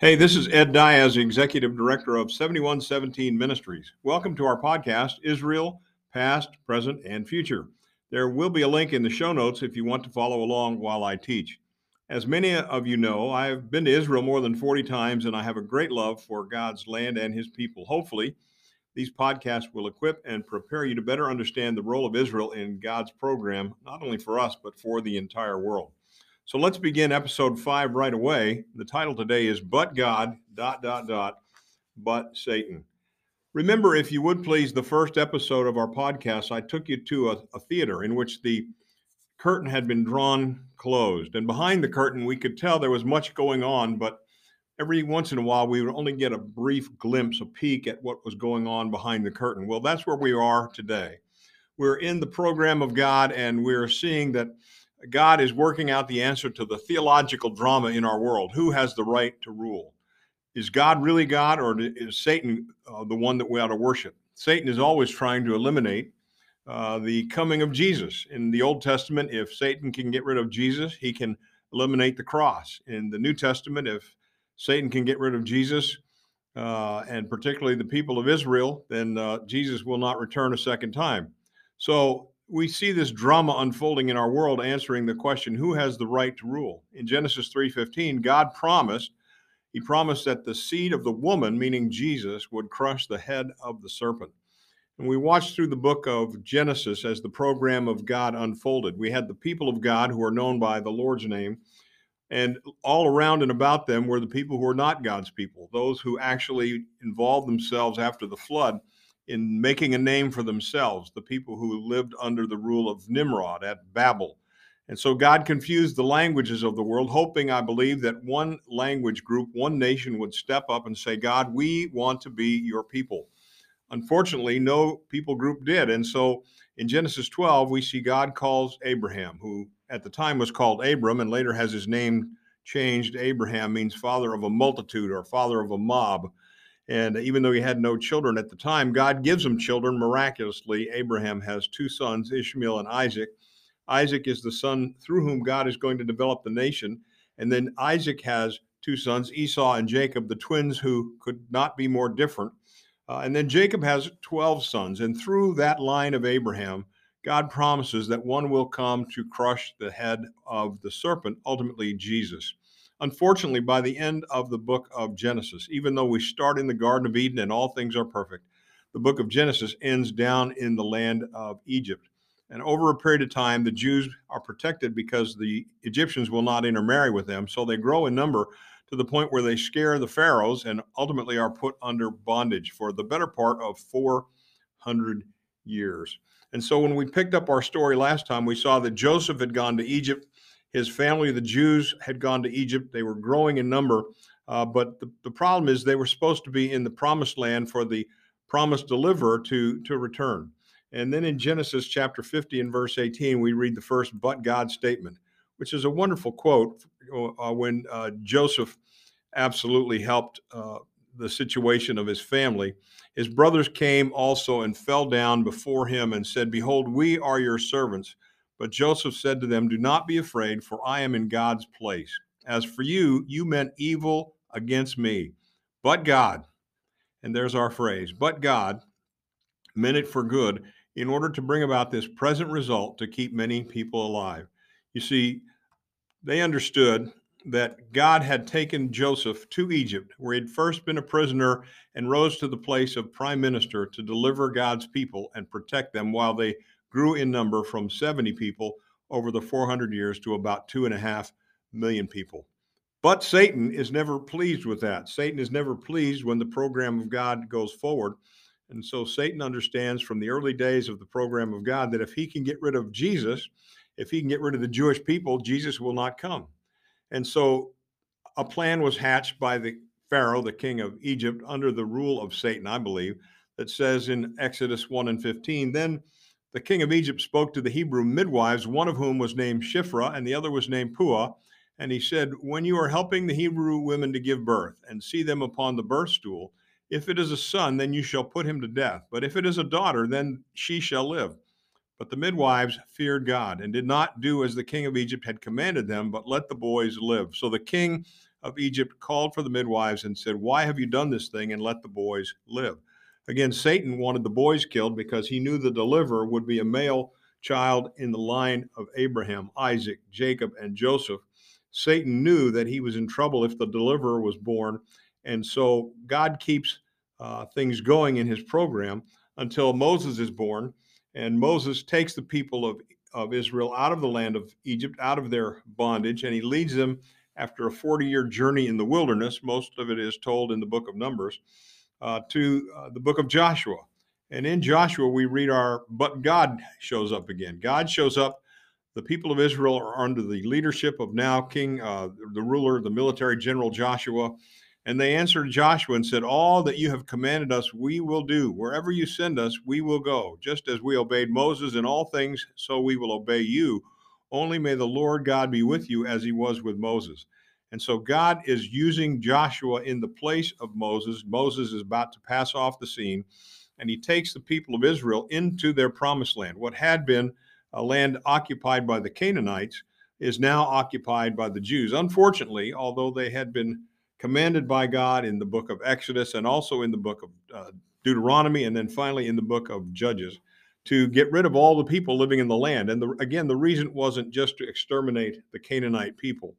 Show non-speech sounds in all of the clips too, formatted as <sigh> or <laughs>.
Hey, this is Ed Diaz, Executive Director of 7117 Ministries. Welcome to our podcast, Israel, Past, Present, and Future. There will be a link in the show notes if you want to follow along while I teach. As many of you know, I've been to Israel more than 40 times and I have a great love for God's land and his people. Hopefully, these podcasts will equip and prepare you to better understand the role of Israel in God's program, not only for us, but for the entire world. So let's begin episode five right away. The title today is But God, dot, dot, dot, but Satan. Remember, if you would please, the first episode of our podcast, I took you to a, a theater in which the curtain had been drawn closed. And behind the curtain, we could tell there was much going on, but every once in a while, we would only get a brief glimpse, a peek at what was going on behind the curtain. Well, that's where we are today. We're in the program of God, and we're seeing that God is working out the answer to the theological drama in our world. Who has the right to rule? Is God really God, or is Satan uh, the one that we ought to worship? Satan is always trying to eliminate uh, the coming of Jesus. In the Old Testament, if Satan can get rid of Jesus, he can eliminate the cross. In the New Testament, if Satan can get rid of Jesus, uh, and particularly the people of Israel, then uh, Jesus will not return a second time. So we see this drama unfolding in our world answering the question who has the right to rule? In genesis 3.15 god promised he promised that the seed of the woman meaning jesus would crush the head of the serpent. And we watched through the book of genesis as the program of god unfolded. We had the people of god who are known by the lord's name and all around and about them were the people who are not god's people those who actually involved themselves after the flood in making a name for themselves, the people who lived under the rule of Nimrod at Babel. And so God confused the languages of the world, hoping, I believe, that one language group, one nation would step up and say, God, we want to be your people. Unfortunately, no people group did. And so in Genesis 12, we see God calls Abraham, who at the time was called Abram and later has his name changed. Abraham means father of a multitude or father of a mob. And even though he had no children at the time, God gives him children miraculously. Abraham has two sons, Ishmael and Isaac. Isaac is the son through whom God is going to develop the nation. And then Isaac has two sons, Esau and Jacob, the twins who could not be more different. Uh, and then Jacob has 12 sons. And through that line of Abraham, God promises that one will come to crush the head of the serpent, ultimately Jesus. Unfortunately, by the end of the book of Genesis, even though we start in the Garden of Eden and all things are perfect, the book of Genesis ends down in the land of Egypt. And over a period of time, the Jews are protected because the Egyptians will not intermarry with them. So they grow in number to the point where they scare the pharaohs and ultimately are put under bondage for the better part of 400 years. And so when we picked up our story last time, we saw that Joseph had gone to Egypt his family, the Jews, had gone to Egypt. They were growing in number, uh, but the, the problem is they were supposed to be in the promised land for the promised deliverer to, to return. And then in Genesis chapter 50 and verse 18, we read the first but God statement, which is a wonderful quote uh, when uh, Joseph absolutely helped uh, the situation of his family. His brothers came also and fell down before him and said, Behold, we are your servants. But Joseph said to them, Do not be afraid, for I am in God's place. As for you, you meant evil against me, but God, and there's our phrase, but God meant it for good in order to bring about this present result to keep many people alive. You see, they understood that God had taken Joseph to Egypt, where he had first been a prisoner and rose to the place of prime minister to deliver God's people and protect them while they grew in number from 70 people over the 400 years to about two and a half million people. But Satan is never pleased with that. Satan is never pleased when the program of God goes forward. And so Satan understands from the early days of the program of God that if he can get rid of Jesus, if he can get rid of the Jewish people, Jesus will not come. And so a plan was hatched by the Pharaoh, the king of Egypt, under the rule of Satan, I believe, that says in Exodus 1 and 15, then the king of Egypt spoke to the Hebrew midwives, one of whom was named Shiphrah and the other was named Puah. And he said, When you are helping the Hebrew women to give birth and see them upon the birth stool, if it is a son, then you shall put him to death. But if it is a daughter, then she shall live. But the midwives feared God and did not do as the king of Egypt had commanded them, but let the boys live. So the king of Egypt called for the midwives and said, Why have you done this thing and let the boys live? Again, Satan wanted the boys killed because he knew the deliverer would be a male child in the line of Abraham, Isaac, Jacob, and Joseph. Satan knew that he was in trouble if the deliverer was born. And so God keeps uh, things going in his program until Moses is born. And Moses takes the people of, of Israel out of the land of Egypt, out of their bondage, and he leads them after a 40 year journey in the wilderness. Most of it is told in the book of Numbers, uh, to uh, the book of Joshua. And in Joshua, we read our, but God shows up again. God shows up. The people of Israel are under the leadership of now King, uh, the ruler, the military general Joshua. And they answered Joshua and said, All that you have commanded us, we will do. Wherever you send us, we will go. Just as we obeyed Moses in all things, so we will obey you. Only may the Lord God be with you as he was with Moses. And so God is using Joshua in the place of Moses. Moses is about to pass off the scene, and he takes the people of Israel into their promised land. What had been a land occupied by the Canaanites is now occupied by the Jews. Unfortunately, although they had been commanded by God in the book of Exodus and also in the book of uh, Deuteronomy and then finally in the book of Judges to get rid of all the people living in the land. And the, again, the reason wasn't just to exterminate the Canaanite people,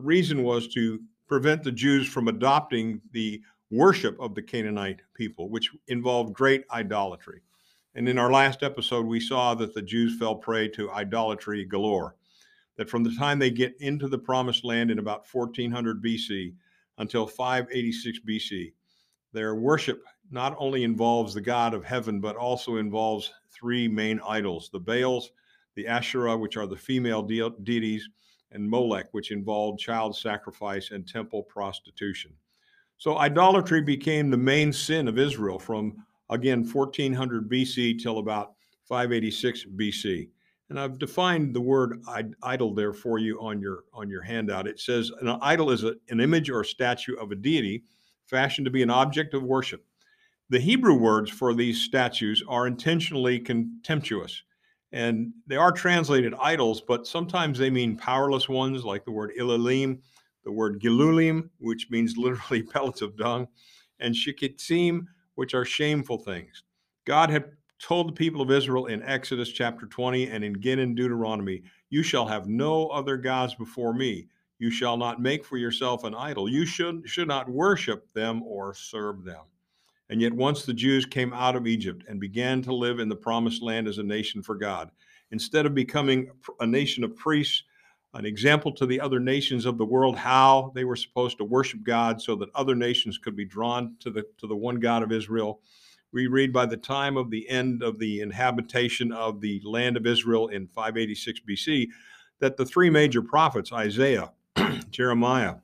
the reason was to prevent the Jews from adopting the worship of the Canaanite people, which involved great idolatry. And in our last episode, we saw that the Jews fell prey to idolatry galore. That from the time they get into the promised land in about 1400 BC, until 586 BC. Their worship not only involves the God of heaven, but also involves three main idols the Baals, the Asherah, which are the female de- deities, and Molech, which involved child sacrifice and temple prostitution. So idolatry became the main sin of Israel from, again, 1400 BC till about 586 BC. And I've defined the word idol there for you on your on your handout. It says an idol is a, an image or statue of a deity fashioned to be an object of worship. The Hebrew words for these statues are intentionally contemptuous, and they are translated idols, but sometimes they mean powerless ones, like the word elilim, the word gilulim, which means <laughs> literally pellets of dung, and shikitsim, which are shameful things. God had told the people of Israel in Exodus chapter 20 and again in Deuteronomy, You shall have no other gods before me. You shall not make for yourself an idol. You should, should not worship them or serve them. And yet, once the Jews came out of Egypt and began to live in the promised land as a nation for God, instead of becoming a nation of priests, an example to the other nations of the world how they were supposed to worship God so that other nations could be drawn to the to the one God of Israel we read by the time of the end of the inhabitation of the land of Israel in 586 BC that the three major prophets, Isaiah, <clears throat> Jeremiah,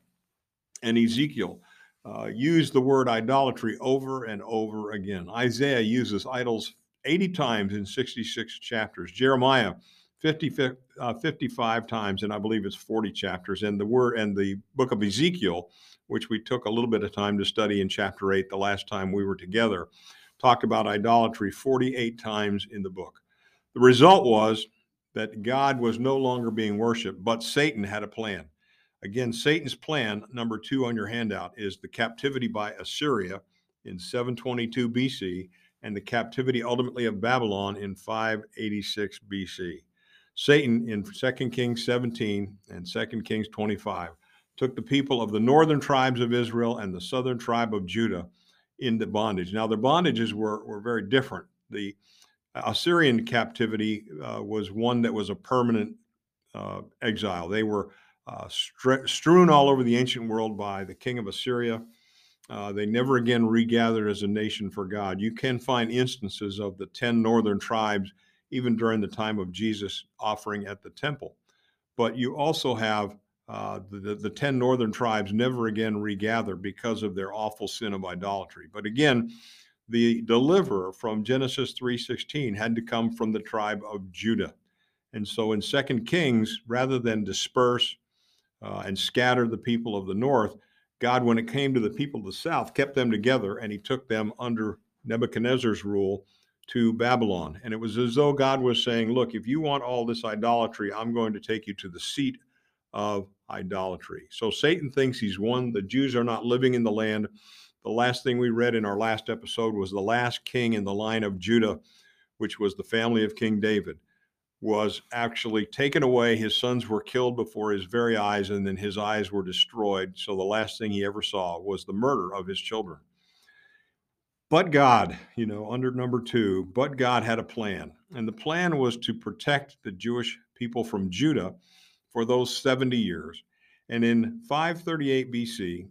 and Ezekiel, uh, use the word idolatry over and over again. Isaiah uses idols 80 times in 66 chapters. Jeremiah 50, uh, 55 times, and I believe it's 40 chapters. And the word and the book of Ezekiel, which we took a little bit of time to study in chapter 8 the last time we were together, talked about idolatry 48 times in the book. The result was that God was no longer being worshiped, but Satan had a plan. Again, Satan's plan, number two on your handout, is the captivity by Assyria in 722 BC and the captivity ultimately of Babylon in 586 BC. Satan in 2 Kings 17 and 2 Kings 25 took the people of the northern tribes of Israel and the southern tribe of Judah into bondage. Now, their bondages were, were very different. The Assyrian captivity uh, was one that was a permanent uh, exile. They were uh, strewn all over the ancient world by the king of Assyria. Uh, they never again regathered as a nation for God. You can find instances of the 10 northern tribes, even during the time of Jesus offering at the temple. But you also have uh, the, the 10 northern tribes never again regather because of their awful sin of idolatry. But again, the deliverer from Genesis 3:16 had to come from the tribe of Judah. And so in Second Kings, rather than disperse uh, and scattered the people of the north, God, when it came to the people of the south, kept them together and he took them under Nebuchadnezzar's rule to Babylon. And it was as though God was saying, Look, if you want all this idolatry, I'm going to take you to the seat of idolatry. So Satan thinks he's won. The Jews are not living in the land. The last thing we read in our last episode was the last king in the line of Judah, which was the family of King David, was actually taken away. His sons were killed before his very eyes, and then his eyes were destroyed. So the last thing he ever saw was the murder of his children. But God, you know, under number two, but God had a plan. And the plan was to protect the Jewish people from Judah for those 70 years. And in 538 BC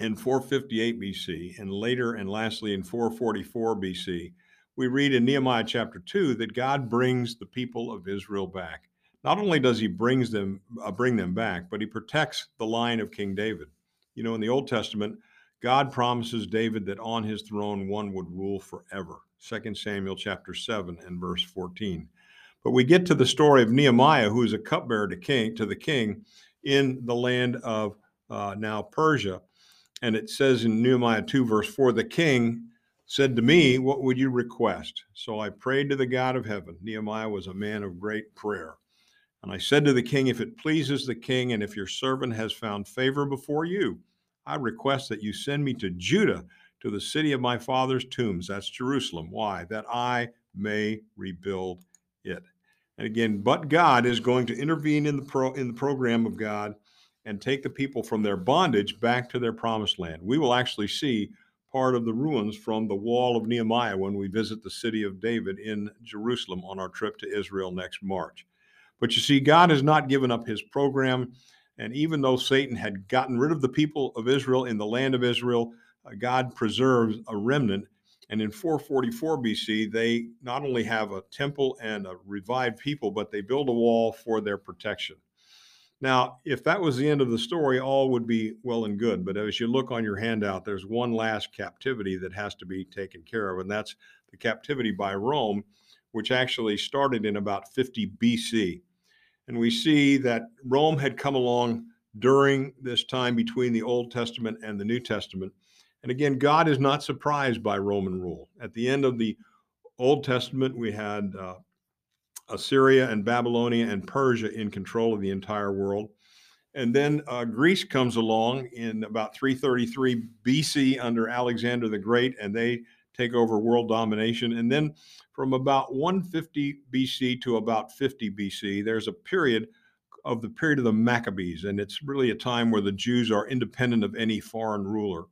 and 458 BC, and later and lastly in 444 BC, we read in Nehemiah chapter 2 that God brings the people of Israel back. Not only does he brings them uh, bring them back, but he protects the line of King David. You know, in the Old Testament, God promises David that on his throne one would rule forever. 2 Samuel chapter 7 and verse 14. But we get to the story of Nehemiah, who is a cupbearer to king to the king in the land of uh, now Persia. And it says in Nehemiah 2, verse 4, the king said to me, What would you request? So I prayed to the God of heaven. Nehemiah was a man of great prayer. And I said to the king, If it pleases the king, and if your servant has found favor before you, I request that you send me to Judah, to the city of my father's tombs. That's Jerusalem. Why? That I may rebuild it. And again, but God is going to intervene in the pro, in the program of God and take the people from their bondage back to their promised land. We will actually see part of the ruins from the wall of Nehemiah when we visit the city of David in Jerusalem on our trip to Israel next March. But you see, God has not given up his program. And even though Satan had gotten rid of the people of Israel in the land of Israel, uh, God preserves a remnant. And in 444 BC, they not only have a temple and a revived people, but they build a wall for their protection. Now, if that was the end of the story, all would be well and good. But as you look on your handout, there's one last captivity that has to be taken care of, and that's the captivity by Rome, which actually started in about 50 BC. And we see that Rome had come along during this time between the Old Testament and the New Testament. And again, God is not surprised by Roman rule. At the end of the Old Testament, we had uh, Assyria and Babylonia and Persia in control of the entire world. And then uh, Greece comes along in about 333 BC under Alexander the Great, and they take over world domination. And then from about 150 BC to about 50 BC, there's a period of the period of the Maccabees, and it's really a time where the Jews are independent of any foreign ruler.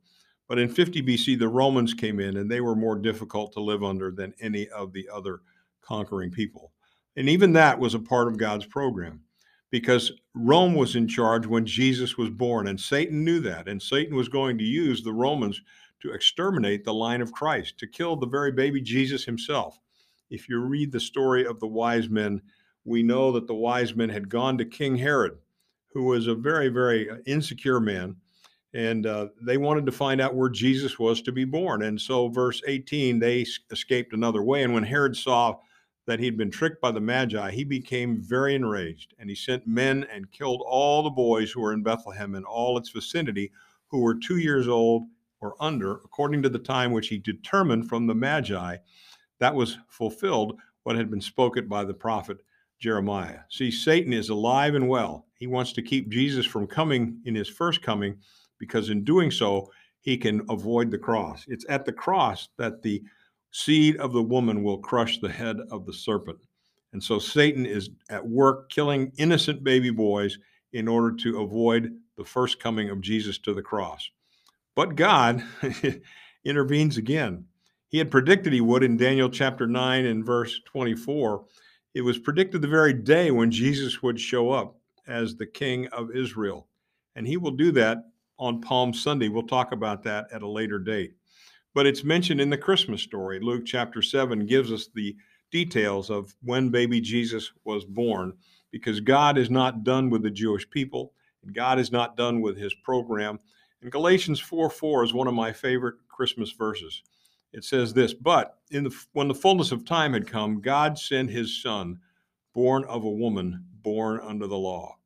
But in 50 BC, the Romans came in, and they were more difficult to live under than any of the other conquering people. And even that was a part of God's program because Rome was in charge when Jesus was born, and Satan knew that. And Satan was going to use the Romans to exterminate the line of Christ, to kill the very baby Jesus himself. If you read the story of the wise men, we know that the wise men had gone to King Herod, who was a very, very insecure man, and uh, they wanted to find out where Jesus was to be born. And so, verse 18, they escaped another way. And when Herod saw that he'd been tricked by the Magi, he became very enraged, and he sent men and killed all the boys who were in Bethlehem and all its vicinity who were two years old or under, according to the time which he determined from the Magi, that was fulfilled what had been spoken by the prophet Jeremiah. See, Satan is alive and well. He wants to keep Jesus from coming in his first coming because in doing so, he can avoid the cross. It's at the cross that the seed of the woman will crush the head of the serpent. And so Satan is at work killing innocent baby boys in order to avoid the first coming of Jesus to the cross. But God <laughs> intervenes again. He had predicted he would in Daniel chapter 9 and verse 24. It was predicted the very day when Jesus would show up as the king of Israel. And he will do that on Palm Sunday. We'll talk about that at a later date. But it's mentioned in the Christmas story. Luke chapter 7 gives us the details of when baby Jesus was born because God is not done with the Jewish people. And God is not done with his program. And Galatians 4 4 is one of my favorite Christmas verses. It says this, but in the, when the fullness of time had come, God sent his son, born of a woman, born under the law.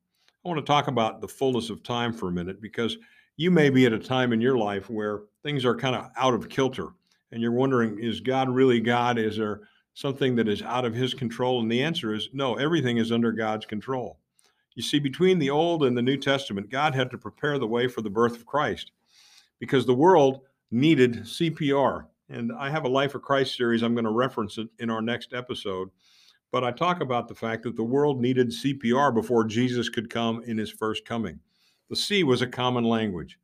I want to talk about the fullness of time for a minute because you may be at a time in your life where things are kind of out of kilter and you're wondering, is God really God? Is there something that is out of his control? And the answer is no, everything is under God's control. You see, between the Old and the New Testament, God had to prepare the way for the birth of Christ because the world needed CPR. And I have a Life of Christ series. I'm going to reference it in our next episode. But I talk about the fact that the world needed CPR before Jesus could come in his first coming. The C was a common language.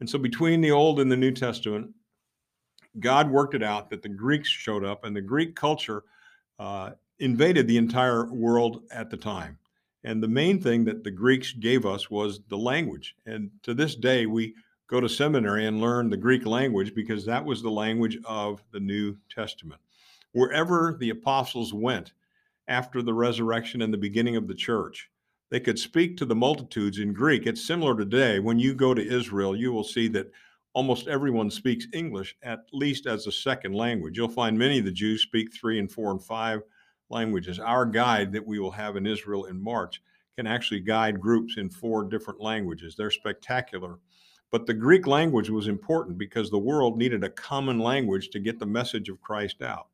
And so between the Old and the New Testament, God worked it out that the Greeks showed up and the Greek culture uh, invaded the entire world at the time. And the main thing that the Greeks gave us was the language. And to this day, we go to seminary and learn the Greek language because that was the language of the New Testament. Wherever the apostles went after the resurrection and the beginning of the church, they could speak to the multitudes in Greek. It's similar today. When you go to Israel, you will see that almost everyone speaks English, at least as a second language. You'll find many of the Jews speak three and four and five languages. Our guide that we will have in Israel in March can actually guide groups in four different languages. They're spectacular. But the Greek language was important because the world needed a common language to get the message of Christ out.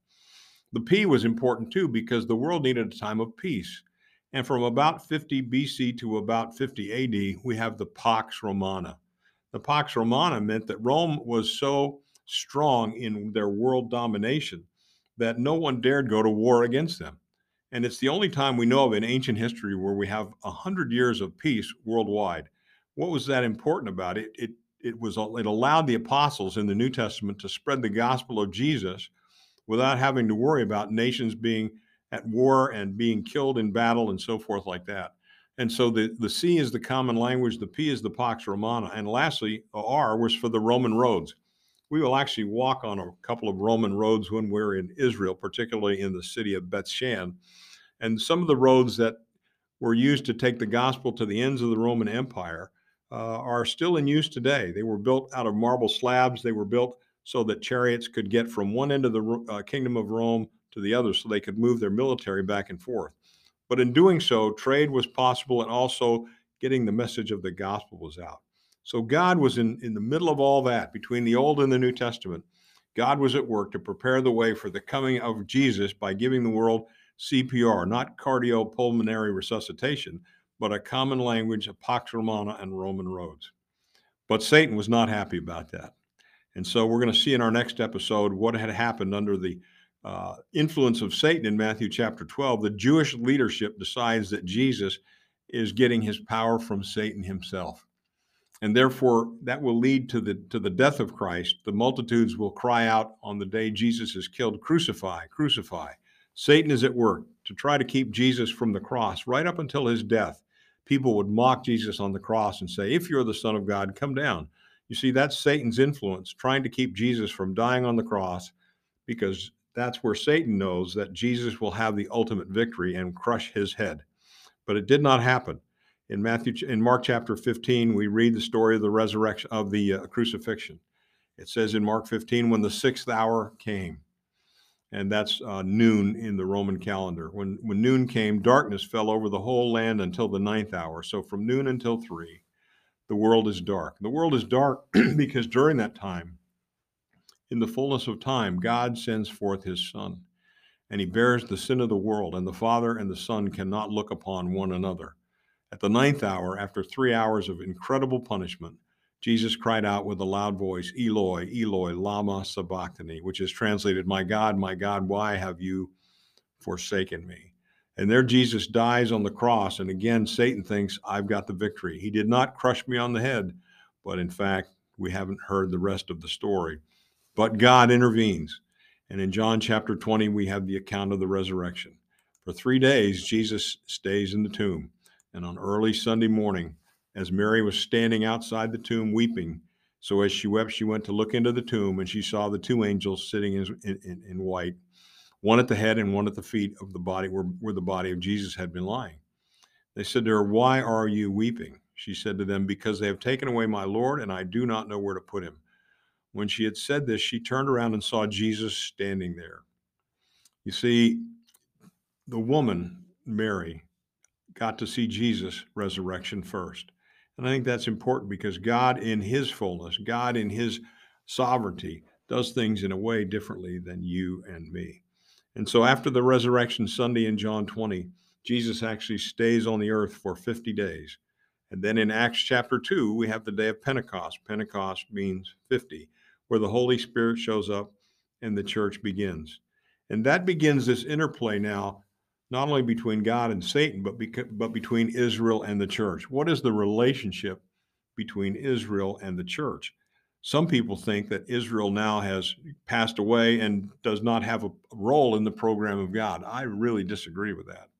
The P was important too because the world needed a time of peace. And from about 50 BC to about 50 AD, we have the Pax Romana. The Pax Romana meant that Rome was so strong in their world domination that no one dared go to war against them. And it's the only time we know of in ancient history where we have a hundred years of peace worldwide. What was that important about it? It it was it allowed the apostles in the New Testament to spread the gospel of Jesus without having to worry about nations being at war and being killed in battle and so forth like that. And so the, the C is the common language, the P is the Pax Romana, and lastly, the R was for the Roman roads we will actually walk on a couple of Roman roads when we're in Israel, particularly in the city of Bethshan. And some of the roads that were used to take the gospel to the ends of the Roman Empire uh, are still in use today. They were built out of marble slabs. They were built so that chariots could get from one end of the uh, kingdom of Rome to the other so they could move their military back and forth. But in doing so, trade was possible and also getting the message of the gospel was out. So God was in, in the middle of all that between the Old and the New Testament. God was at work to prepare the way for the coming of Jesus by giving the world CPR, not cardiopulmonary resuscitation, but a common language of Pax Romana and Roman roads. But Satan was not happy about that. And so we're going to see in our next episode what had happened under the uh, influence of Satan in Matthew chapter 12. The Jewish leadership decides that Jesus is getting his power from Satan himself and therefore that will lead to the to the death of Christ. The multitudes will cry out on the day Jesus is killed, "Crucify, crucify!" Satan is at work to try to keep Jesus from the cross right up until his death. People would mock Jesus on the cross and say, "If you're the Son of God, come down." You see, that's Satan's influence, trying to keep Jesus from dying on the cross, because that's where Satan knows that Jesus will have the ultimate victory and crush his head. But it did not happen in Matthew in Mark chapter 15 we read the story of the resurrection of the uh, crucifixion. It says in Mark 15 when the 6th hour came and that's uh, noon in the Roman calendar. When when noon came darkness fell over the whole land until the ninth hour. So from noon until 3 the world is dark. The world is dark <clears throat> because during that time in the fullness of time God sends forth his son and he bears the sin of the world and the father and the son cannot look upon one another at the ninth hour, after three hours of incredible punishment, Jesus cried out with a loud voice, Eloi, Eloi, Lama Sabachthani, which is translated, My God, my God, why have you forsaken me? And there Jesus dies on the cross. And again, Satan thinks, I've got the victory. He did not crush me on the head, but in fact, we haven't heard the rest of the story. But God intervenes. And in John chapter 20, we have the account of the resurrection. For three days, Jesus stays in the tomb. And on early Sunday morning, as Mary was standing outside the tomb weeping, so as she wept, she went to look into the tomb, and she saw the two angels sitting in, in, in white, one at the head and one at the feet of the body where, where the body of Jesus had been lying. They said to her, Why are you weeping? She said to them, Because they have taken away my Lord, and I do not know where to put him. When she had said this, she turned around and saw Jesus standing there. You see, the woman, Mary, got to see Jesus' resurrection first. And I think that's important because God, in his fullness, God, in his sovereignty, does things in a way differently than you and me. And so after the resurrection Sunday in John 20, Jesus actually stays on the earth for 50 days. And then in Acts chapter 2, we have the day of Pentecost. Pentecost means 50, where the Holy Spirit shows up and the church begins. And that begins this interplay now, not only between God and Satan, but, beca- but between Israel and the church. What is the relationship between Israel and the church? Some people think that Israel now has passed away and does not have a role in the program of God. I really disagree with that.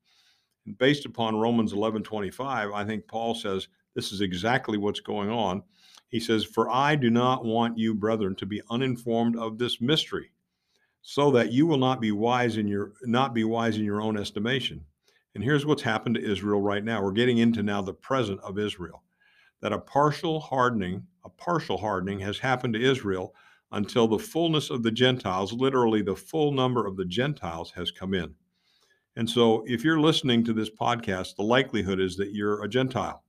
And based upon Romans 11:25, I think Paul says this is exactly what's going on. He says, "For I do not want you, brethren, to be uninformed of this mystery, so that you will not be wise in your not be wise in your own estimation." And here's what's happened to Israel right now. We're getting into now the present of Israel. That a partial hardening a partial hardening has happened to Israel until the fullness of the Gentiles, literally the full number of the Gentiles, has come in. And so, if you're listening to this podcast, the likelihood is that you're a Gentile.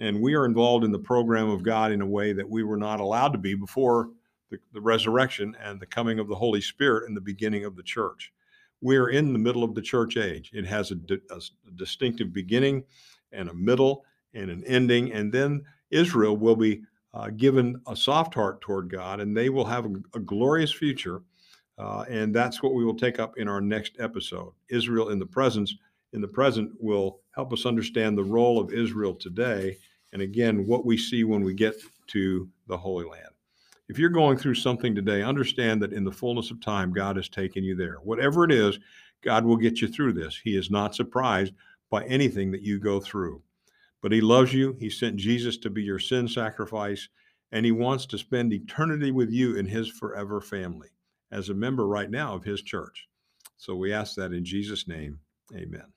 And we are involved in the program of God in a way that we were not allowed to be before the, the resurrection and the coming of the Holy Spirit and the beginning of the church. We're in the middle of the church age. It has a, a distinctive beginning and a middle and an ending. And then Israel will be uh, given a soft heart toward God, and they will have a, a glorious future. Uh, and that's what we will take up in our next episode. Israel in the presence, in the present, will help us understand the role of Israel today, and again, what we see when we get to the Holy Land. If you're going through something today, understand that in the fullness of time, God has taken you there. Whatever it is, God will get you through this. He is not surprised by anything that you go through. But He loves you. He sent Jesus to be your sin sacrifice, and He wants to spend eternity with you in His forever family as a member right now of His church. So we ask that in Jesus' name. Amen.